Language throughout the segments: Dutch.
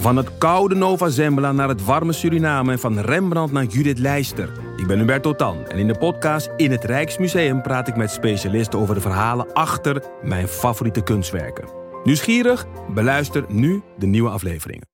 Van het koude Nova Zembla naar het warme Suriname en van Rembrandt naar Judith Leister. Ik ben Hubert Totan en in de podcast In het Rijksmuseum praat ik met specialisten over de verhalen achter mijn favoriete kunstwerken. Nieuwsgierig? Beluister nu de nieuwe afleveringen.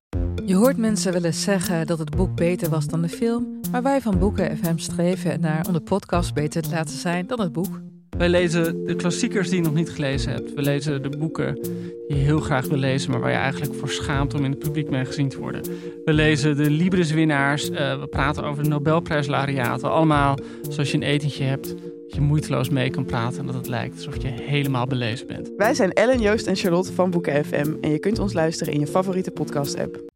Je hoort mensen willen zeggen dat het boek beter was dan de film, maar wij van Boeken FM streven naar om de podcast beter te laten zijn dan het boek. Wij lezen de klassiekers die je nog niet gelezen hebt. We lezen de boeken die je heel graag wil lezen, maar waar je eigenlijk voor schaamt om in het publiek mee gezien te worden. We lezen de Libris-winnaars. Uh, we praten over de Nobelprijslariaten. Allemaal zoals je een etentje hebt. Dat je moeiteloos mee kan praten en dat het lijkt alsof je helemaal belezen bent. Wij zijn Ellen, Joost en Charlotte van Boeken FM. En je kunt ons luisteren in je favoriete podcast-app.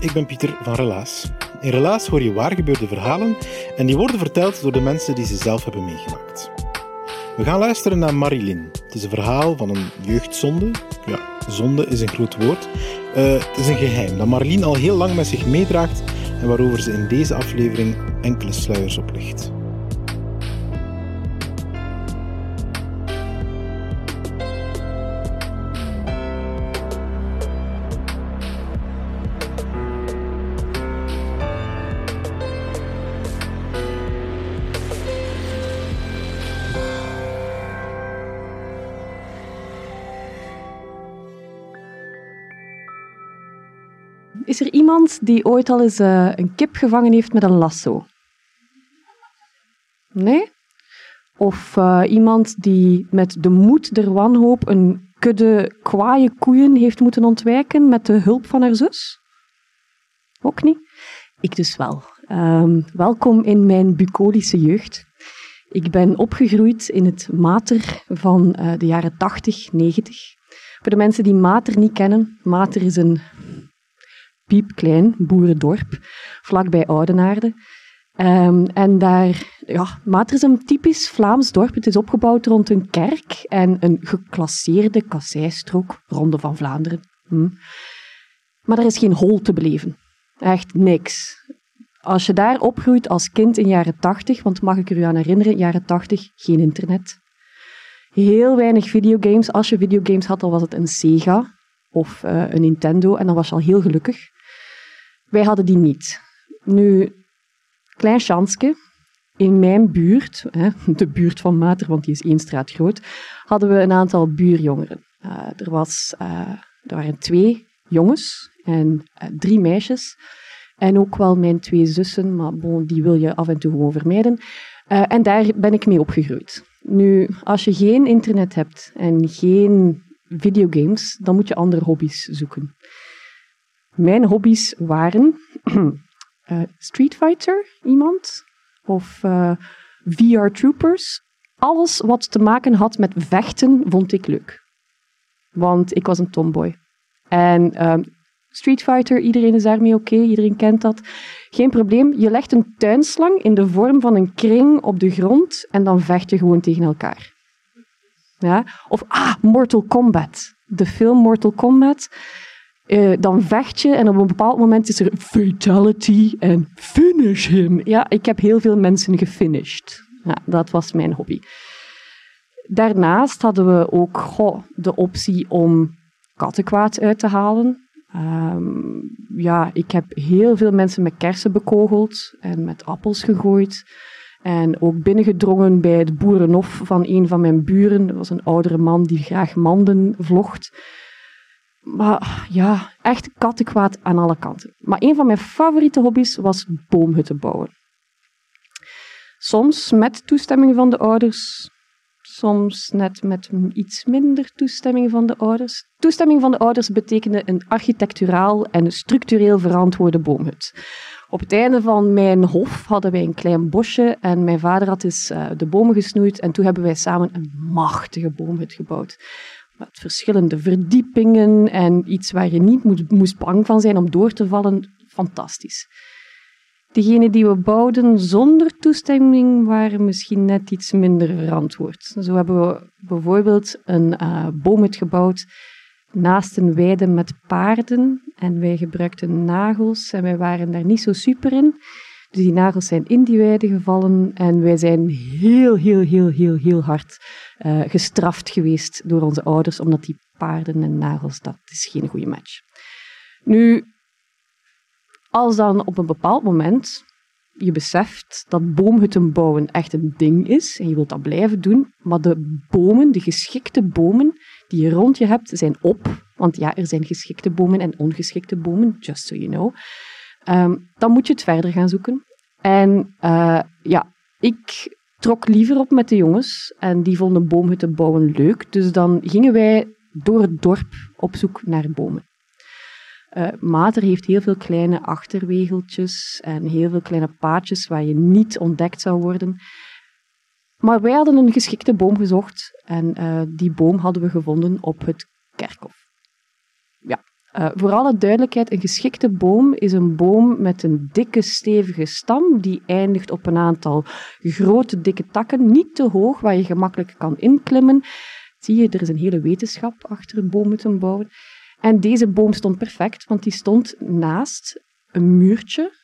Ik ben Pieter van Relaas. In Relaas hoor je waargebeurde verhalen en die worden verteld door de mensen die ze zelf hebben meegemaakt. We gaan luisteren naar Marilyn. Het is een verhaal van een jeugdzonde. Ja, zonde is een groot woord. Uh, het is een geheim dat Marilyn al heel lang met zich meedraagt en waarover ze in deze aflevering enkele sluiers oplicht. Is er iemand die ooit al eens uh, een kip gevangen heeft met een lasso? Nee? Of uh, iemand die met de moed der wanhoop een kudde kwaaie koeien heeft moeten ontwijken met de hulp van haar zus? Ook niet? Ik dus wel. Um, welkom in mijn bucolische jeugd. Ik ben opgegroeid in het Mater van uh, de jaren 80, 90. Voor de mensen die Mater niet kennen, Mater is een piepklein boerendorp, vlakbij Oudenaarde. Um, en daar, ja, Mater is een typisch Vlaams dorp. Het is opgebouwd rond een kerk en een geclasseerde kasseistrook, Ronde van Vlaanderen. Hm. Maar er is geen hol te beleven. Echt niks. Als je daar opgroeit als kind in jaren 80, want mag ik er u aan herinneren, jaren 80, geen internet. Heel weinig videogames. Als je videogames had, dan was het een Sega of uh, een Nintendo en dan was je al heel gelukkig. Wij hadden die niet. Nu, klein chanske, in mijn buurt, hè, de buurt van Mater, want die is één straat groot, hadden we een aantal buurjongeren. Uh, er, was, uh, er waren twee jongens en uh, drie meisjes. En ook wel mijn twee zussen, maar bon, die wil je af en toe gewoon vermijden. en daar ben ik mee opgegroeid. Nu, als je geen internet hebt en geen videogames, dan moet je andere hobby's zoeken. Mijn hobby's waren uh, Street Fighter, iemand, of uh, VR Troopers. Alles wat te maken had met vechten vond ik leuk. Want ik was een tomboy. En uh, Street Fighter, iedereen is daarmee oké, iedereen kent dat. Geen probleem, je legt een tuinslang in de vorm van een kring op de grond en dan vecht je gewoon tegen elkaar. Ja? Of, ah, Mortal Kombat. De film Mortal Kombat. Uh, dan vecht je en op een bepaald moment is er fatality en finish him. Ja, ik heb heel veel mensen gefinished. Ja, dat was mijn hobby. Daarnaast hadden we ook de optie om kattenkwaad uit te halen. Um, ja, ik heb heel veel mensen met kersen bekogeld en met appels gegooid. En ook binnengedrongen bij het boerenhof van een van mijn buren. Dat was een oudere man die graag manden vlocht. Maar ja, echt kattenkwaad aan alle kanten. Maar een van mijn favoriete hobby's was boomhutten bouwen. Soms met toestemming van de ouders, soms net met iets minder toestemming van de ouders. Toestemming van de ouders betekende een architecturaal en structureel verantwoorde boomhut. Op het einde van mijn hof hadden wij een klein bosje en mijn vader had eens uh, de bomen gesnoeid en toen hebben wij samen een machtige boomhut gebouwd. Met verschillende verdiepingen en iets waar je niet moest, moest bang van zijn om door te vallen. Fantastisch. Degenen die we bouwden zonder toestemming waren misschien net iets minder verantwoord. Zo hebben we bijvoorbeeld een uh, boomhut gebouwd naast een weide met paarden en wij gebruikten nagels en wij waren daar niet zo super in. Die nagels zijn in die weide gevallen en wij zijn heel, heel, heel, heel, heel hard uh, gestraft geweest door onze ouders, omdat die paarden en nagels, dat is geen goede match. Nu, als dan op een bepaald moment je beseft dat boomhutten bouwen echt een ding is en je wilt dat blijven doen, maar de bomen, de geschikte bomen die je rond je hebt, zijn op. Want ja, er zijn geschikte bomen en ongeschikte bomen, just so you know. Um, dan moet je het verder gaan zoeken. En uh, ja, ik trok liever op met de jongens en die vonden boomhutten bouwen leuk. Dus dan gingen wij door het dorp op zoek naar bomen. Uh, Mater heeft heel veel kleine achterwegeltjes en heel veel kleine paadjes waar je niet ontdekt zou worden. Maar wij hadden een geschikte boom gezocht en uh, die boom hadden we gevonden op het kerkhof. Uh, voor alle duidelijkheid, een geschikte boom is een boom met een dikke, stevige stam die eindigt op een aantal grote, dikke takken, niet te hoog, waar je gemakkelijk kan inklimmen. Zie je, er is een hele wetenschap achter een boom moeten bouwen. En deze boom stond perfect, want die stond naast een muurtje.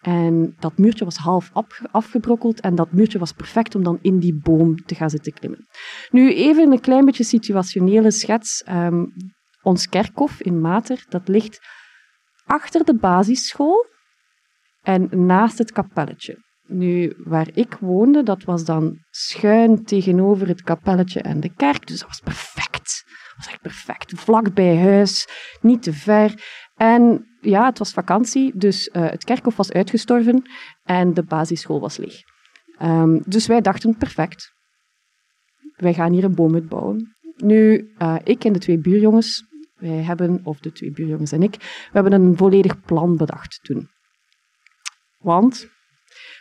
En dat muurtje was half afgebrokkeld en dat muurtje was perfect om dan in die boom te gaan zitten klimmen. Nu even een klein beetje situationele schets. Um, ons kerkhof in Mater, dat ligt achter de basisschool en naast het kapelletje. Nu, waar ik woonde, dat was dan schuin tegenover het kapelletje en de kerk, dus dat was perfect was echt perfect. Vlak bij huis, niet te ver. En ja, het was vakantie, dus uh, het kerkhof was uitgestorven en de basisschool was leeg. Um, dus wij dachten, perfect. Wij gaan hier een boom bouwen. Nu, uh, ik en de twee buurjongens, wij hebben, of de twee buurjongens en ik, we hebben een volledig plan bedacht toen. Want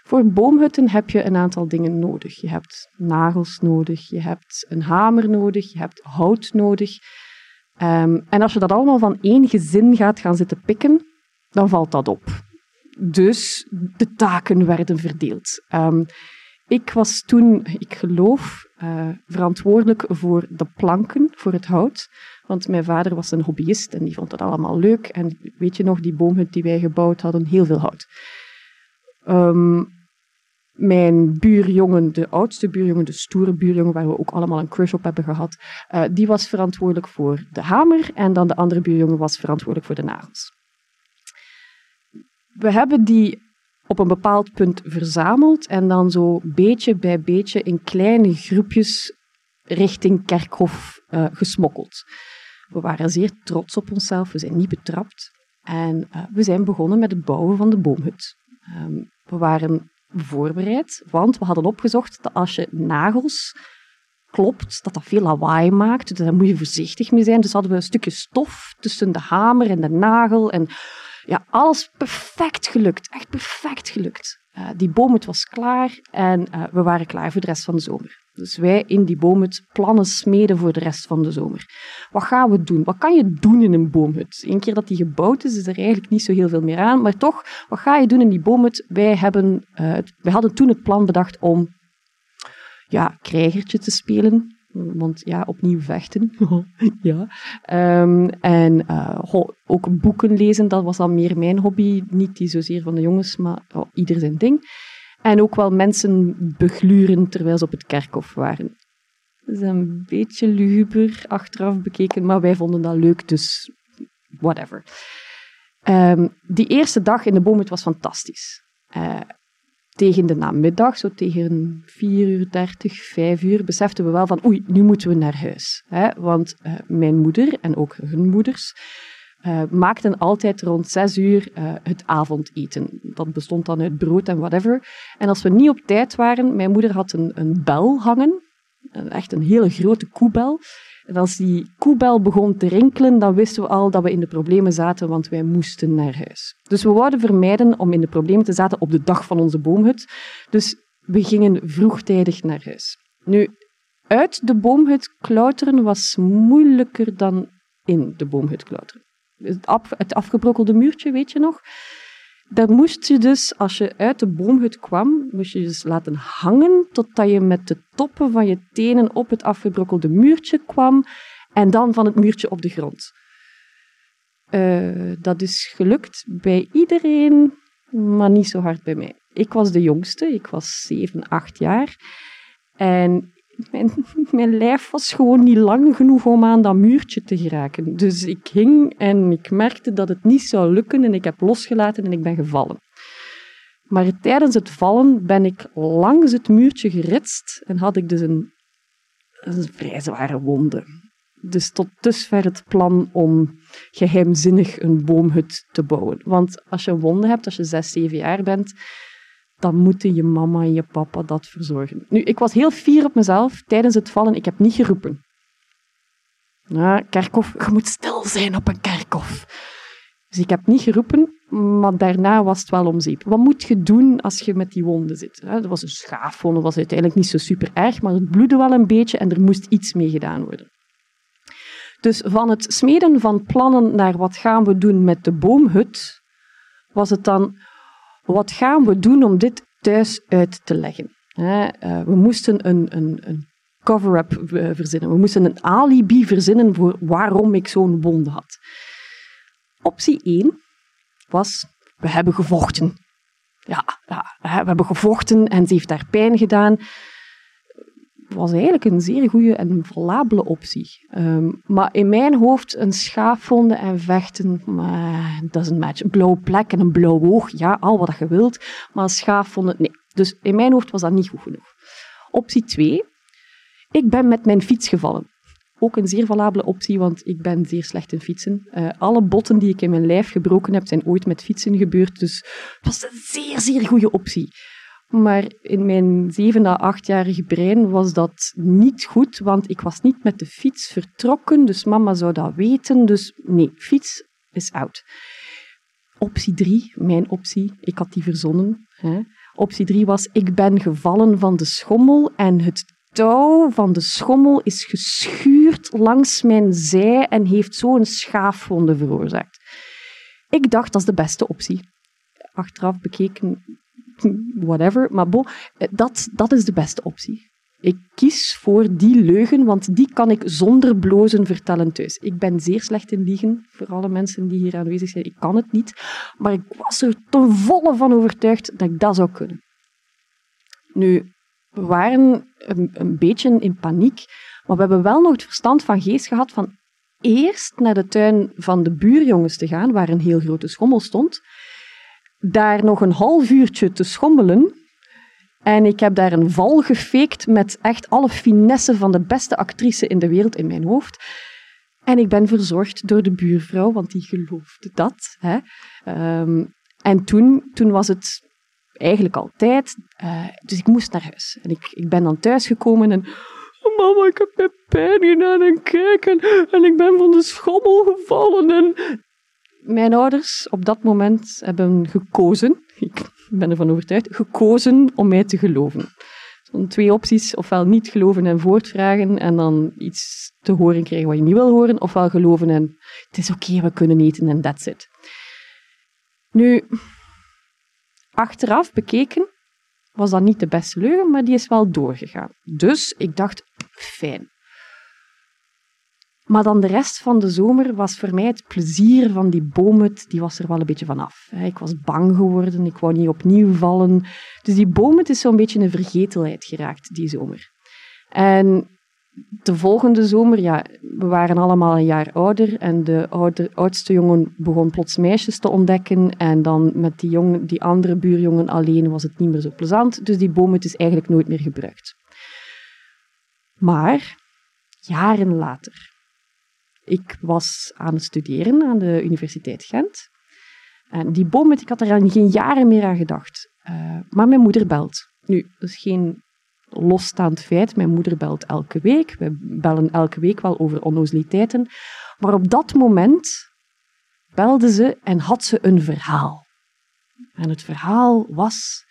voor boomhutten heb je een aantal dingen nodig. Je hebt nagels nodig, je hebt een hamer nodig, je hebt hout nodig. Um, en als je dat allemaal van één gezin gaat gaan zitten pikken, dan valt dat op. Dus de taken werden verdeeld. Um, ik was toen, ik geloof, uh, verantwoordelijk voor de planken, voor het hout. Want mijn vader was een hobbyist en die vond dat allemaal leuk. En weet je nog, die boomhut die wij gebouwd hadden, heel veel hout. Um, mijn buurjongen, de oudste buurjongen, de stoere buurjongen, waar we ook allemaal een crush op hebben gehad, uh, die was verantwoordelijk voor de hamer en dan de andere buurjongen was verantwoordelijk voor de nagels. We hebben die op een bepaald punt verzameld en dan zo beetje bij beetje in kleine groepjes richting kerkhof uh, gesmokkeld. We waren zeer trots op onszelf, we zijn niet betrapt en uh, we zijn begonnen met het bouwen van de boomhut. Um, we waren voorbereid, want we hadden opgezocht dat als je nagels klopt, dat dat veel lawaai maakt. Dus daar moet je voorzichtig mee zijn. Dus hadden we een stukje stof tussen de hamer en de nagel. En ja, alles perfect gelukt. Echt perfect gelukt. Uh, die boomhut was klaar en uh, we waren klaar voor de rest van de zomer. Dus wij in die boomhut plannen smeden voor de rest van de zomer. Wat gaan we doen? Wat kan je doen in een boomhut? Eén keer dat die gebouwd is, is er eigenlijk niet zo heel veel meer aan. Maar toch, wat ga je doen in die boomhut? Wij, hebben, uh, hadden toen het plan bedacht om ja, krijgertje te spelen. Want ja, opnieuw vechten. ja. Um, en uh, ook boeken lezen, dat was dan meer mijn hobby. Niet die zozeer van de jongens, maar oh, ieder zijn ding. En ook wel mensen begluren terwijl ze op het kerkhof waren. Dat is een beetje luguber achteraf bekeken, maar wij vonden dat leuk, dus whatever. Um, die eerste dag in de boom, het was fantastisch. Uh, tegen de namiddag, zo tegen 4 uur 30, 5 uur, beseften we wel van oei, nu moeten we naar huis. Hè? Want uh, mijn moeder en ook hun moeders uh, maakten altijd rond zes uur uh, het avondeten. Dat bestond dan uit brood en whatever. En als we niet op tijd waren, mijn moeder had een, een bel hangen, echt een hele grote koebel. En als die koebel begon te rinkelen, dan wisten we al dat we in de problemen zaten, want wij moesten naar huis. Dus we wouden vermijden om in de problemen te zaten op de dag van onze boomhut. Dus we gingen vroegtijdig naar huis. Nu, uit de boomhut klauteren was moeilijker dan in de boomhut klauteren het, het afgebrokkelde muurtje, weet je nog? Dan moest je dus, als je uit de boomhut kwam, moest je dus laten hangen totdat je met de toppen van je tenen op het afgebrokkelde muurtje kwam en dan van het muurtje op de grond. Uh, dat is gelukt bij iedereen, maar niet zo hard bij mij. Ik was de jongste, ik was 7, 8 jaar. En mijn, mijn lijf was gewoon niet lang genoeg om aan dat muurtje te geraken. Dus ik hing en ik merkte dat het niet zou lukken en ik heb losgelaten en ik ben gevallen. Maar tijdens het vallen ben ik langs het muurtje geritst en had ik dus een, een vrij zware wonde. Dus tot dusver het plan om geheimzinnig een boomhut te bouwen. Want als je een wonde hebt, als je 6, 7 jaar bent, dan moeten je mama en je papa dat verzorgen. Nu, ik was heel fier op mezelf tijdens het vallen. Ik heb niet geroepen. Kerkhof, je moet stil zijn op een kerkhof. Dus ik heb niet geroepen, maar daarna was het wel om zeep. Wat moet je doen als je met die wonden zit? Dat was een schaafwond, dat was uiteindelijk niet zo super erg, maar het bloedde wel een beetje en er moest iets mee gedaan worden. Dus van het smeden van plannen naar wat gaan we doen met de boomhut, was het dan wat gaan we doen om dit thuis uit te leggen? Eh, we moesten een, een, een cover-up eh, verzinnen. We moesten een alibi verzinnen voor waarom ik zo'n wonde had. Optie 1 was, we hebben gevochten. Ja, ja, we hebben gevochten en ze heeft daar pijn gedaan was eigenlijk een zeer goede en valabele optie. Um, maar in mijn hoofd een schaafvonden en vechten, dat is een match. Een blauwe plek en een blauw oog, ja, al wat je wilt. Maar een schaafvonden, nee. Dus in mijn hoofd was dat niet goed genoeg. Optie 2. Ik ben met mijn fiets gevallen. Ook een zeer valabele optie, want ik ben zeer slecht in fietsen. Uh, alle botten die ik in mijn lijf gebroken heb, zijn ooit met fietsen gebeurd. Dus het was een zeer, zeer goede optie. Maar in mijn zeven à achtjarige brein was dat niet goed, want ik was niet met de fiets vertrokken, dus mama zou dat weten. Dus nee, fiets is out. Optie drie, mijn optie, ik had die verzonnen. Hè. Optie drie was, ik ben gevallen van de schommel en het touw van de schommel is geschuurd langs mijn zij en heeft zo een schaafwonde veroorzaakt. Ik dacht, dat is de beste optie. Achteraf bekeken whatever. Maar bon, eh, dat, dat is de beste optie. Ik kies voor die leugen, want die kan ik zonder blozen vertellen thuis. Ik ben zeer slecht in liegen, voor alle mensen die hier aanwezig zijn. Ik kan het niet, maar ik was er ten volle van overtuigd dat ik dat zou kunnen. Nu, we waren een, een beetje in paniek, maar we hebben wel nog het verstand van geest gehad van eerst naar de tuin van de buurjongens te gaan, waar een heel grote schommel stond, daar nog een half uurtje te schommelen. En ik heb daar een val gefaked met echt alle finesse van de beste actrice in de wereld in mijn hoofd. En ik ben verzorgd door de buurvrouw, want die geloofde dat. Hè. Um, en toen, toen was het eigenlijk altijd. Uh, dus ik moest naar huis. En ik, ik ben dan thuisgekomen en. Oh, mama, ik heb mijn pijn gedaan en kijk. En, en ik ben van de schommel gevallen. En mijn ouders op dat moment hebben gekozen, ik ben ervan overtuigd, gekozen om mij te geloven. Twee opties, ofwel niet geloven en voortvragen en dan iets te horen krijgen wat je niet wil horen, ofwel geloven en het is oké, we kunnen eten en that's it. Nu, achteraf bekeken was dat niet de beste leugen, maar die is wel doorgegaan. Dus ik dacht, fijn. Maar dan de rest van de zomer was voor mij het plezier van die boomhut, die was er wel een beetje vanaf. Ik was bang geworden, ik wou niet opnieuw vallen. Dus die boomhut is zo'n beetje een vergetelheid geraakt die zomer. En de volgende zomer, ja, we waren allemaal een jaar ouder en de oudste jongen begon plots meisjes te ontdekken en dan met die, jongen, die andere buurjongen alleen was het niet meer zo plezant. Dus die boomhut is eigenlijk nooit meer gebruikt. Maar, jaren later, ik was aan het studeren aan de Universiteit Gent. En die boom, ik had er al geen jaren meer aan gedacht. Uh, maar mijn moeder belt. Nu, dat is geen losstaand feit. Mijn moeder belt elke week. We bellen elke week wel over onnozeliteiten. Maar op dat moment belde ze en had ze een verhaal. En het verhaal was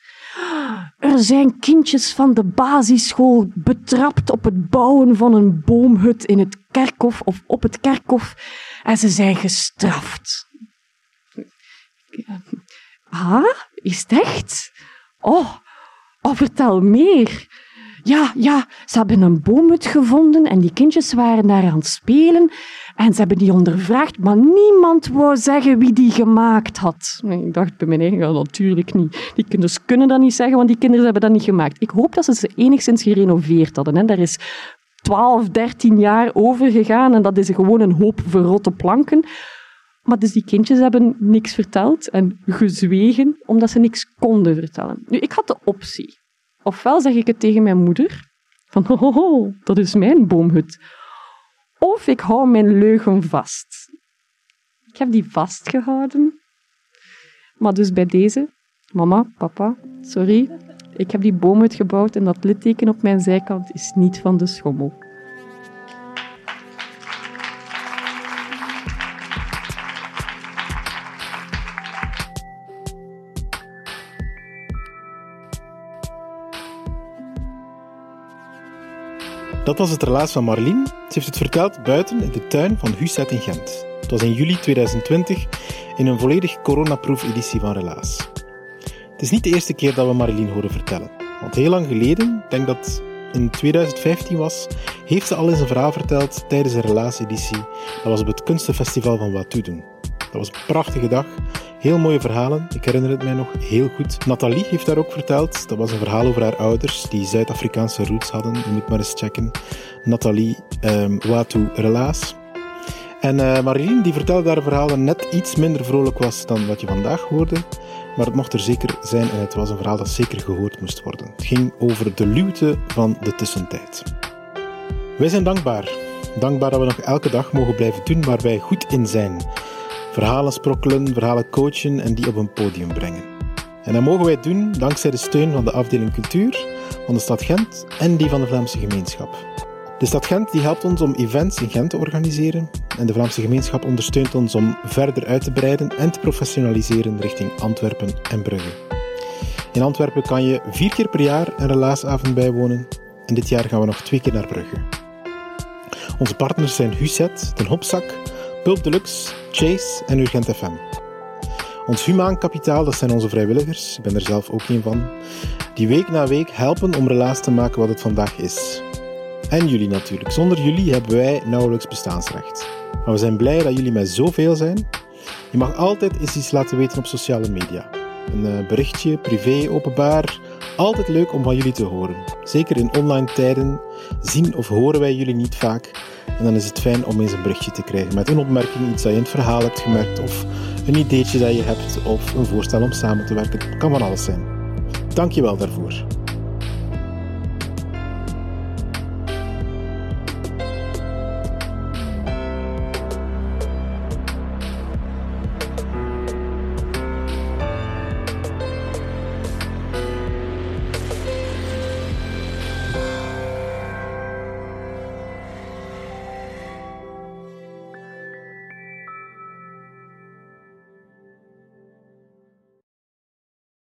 er zijn kindjes van de basisschool betrapt op het bouwen van een boomhut in het kerkhof of op het kerkhof en ze zijn gestraft. Ah, is het echt? Oh, oh, vertel meer. Ja, ja, ze hebben een boomhut gevonden en die kindjes waren daar aan het spelen. En ze hebben die ondervraagd, maar niemand wou zeggen wie die gemaakt had. Ik dacht bij mijn eigen, ja, natuurlijk niet. Die kinderen kunnen dat niet zeggen, want die kinderen hebben dat niet gemaakt. Ik hoop dat ze ze enigszins gerenoveerd hadden. Hè. Daar is 12, 13 jaar over gegaan en dat is gewoon een hoop verrotte planken. Maar dus die kindjes hebben niks verteld en gezwegen, omdat ze niks konden vertellen. Nu, ik had de optie. Ofwel zeg ik het tegen mijn moeder, van ho, ho, ho dat is mijn boomhut. Of ik hou mijn leugen vast. Ik heb die vastgehouden. Maar dus bij deze, mama, papa, sorry, ik heb die boomhut gebouwd en dat litteken op mijn zijkant is niet van de schommel. Dat was het relaas van Marleen. Ze heeft het verteld buiten in de tuin van Huset in Gent. Het was in juli 2020 in een volledig coronaproof editie van Relaas. Het is niet de eerste keer dat we Marleen horen vertellen. Want heel lang geleden, ik denk dat in 2015 was, heeft ze al eens een verhaal verteld tijdens een Relaas-editie. Dat was op het Kunstenfestival van Wat. Dat was een prachtige dag Heel mooie verhalen, ik herinner het mij nog heel goed. Nathalie heeft daar ook verteld. Dat was een verhaal over haar ouders die Zuid-Afrikaanse roots hadden. Je moet maar eens checken. Nathalie um, Watu Relaas. En uh, Marilien die vertelde haar verhaal dat net iets minder vrolijk was dan wat je vandaag hoorde. Maar het mocht er zeker zijn en het was een verhaal dat zeker gehoord moest worden. Het ging over de luwte van de tussentijd. Wij zijn dankbaar. Dankbaar dat we nog elke dag mogen blijven doen waar wij goed in zijn verhalen sprokkelen, verhalen coachen en die op een podium brengen. En dat mogen wij doen dankzij de steun van de afdeling cultuur van de stad Gent en die van de Vlaamse gemeenschap. De stad Gent die helpt ons om events in Gent te organiseren en de Vlaamse gemeenschap ondersteunt ons om verder uit te breiden en te professionaliseren richting Antwerpen en Brugge. In Antwerpen kan je vier keer per jaar een relaasavond bijwonen en dit jaar gaan we nog twee keer naar Brugge. Onze partners zijn Huset, Den Hopzak, Pulp Deluxe, Chase en Urgent FM. Ons humaan kapitaal, dat zijn onze vrijwilligers, ik ben er zelf ook een van, die week na week helpen om relaas te maken wat het vandaag is. En jullie natuurlijk. Zonder jullie hebben wij nauwelijks bestaansrecht. Maar we zijn blij dat jullie met zoveel zijn. Je mag altijd eens iets laten weten op sociale media. Een eh, berichtje, privé, openbaar. Altijd leuk om van jullie te horen. Zeker in online tijden zien of horen wij jullie niet vaak. En dan is het fijn om eens een berichtje te krijgen met een opmerking, iets dat je in het verhaal hebt gemerkt, of een ideetje dat je hebt, of een voorstel om samen te werken. Het kan van alles zijn. Dank je wel daarvoor.